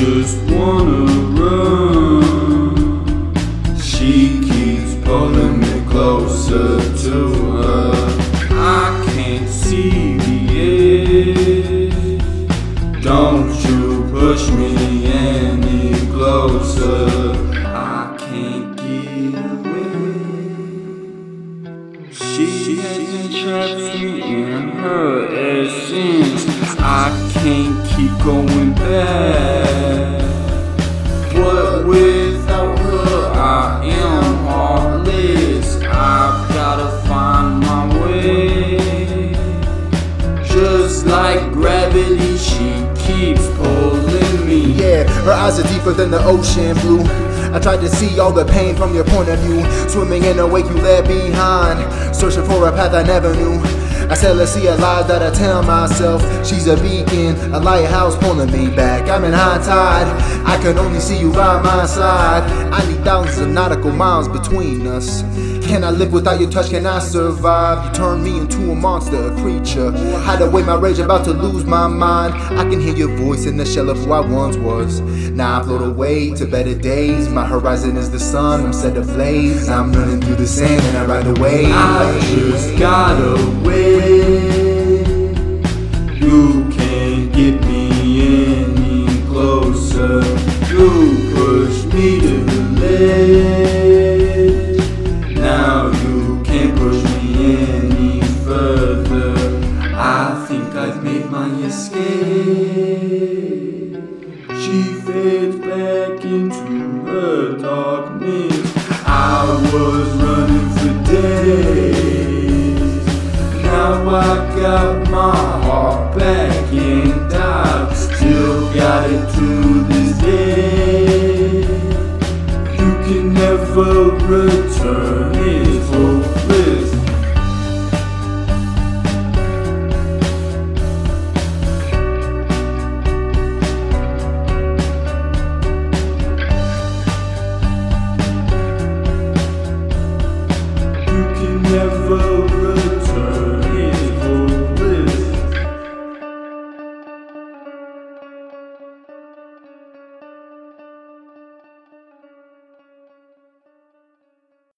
just wanna run. She keeps pulling me closer to her. I can't see the edge. Don't you push me any closer. I can't get away. She entrapped me in her essence. I can't keep going back. But without her, I am heartless. I've gotta find my way. Just like gravity, she keeps pulling me. Yeah, her eyes are deeper than the ocean blue. I tried to see all the pain from your point of view. Swimming in a wake you left behind. Searching for a path I never knew. I said, let's see a lie that I tell myself. She's a beacon, a lighthouse pulling me back. I'm in high tide. I can only see you by my side. I need thousands of nautical miles between us. Can I live without your touch? Can I survive? You turn me into a monster, a creature. Hide away my rage, about to lose my mind. I can hear your voice in the shell of who I once was. Now I float away to better days. My horizon is the sun, I'm set ablaze. I'm running through the sand and I ride away. I just gotta made my escape. She fades back into her darkness. I was running for days. Now I got my heart back and I've still got it to this day. You can never return.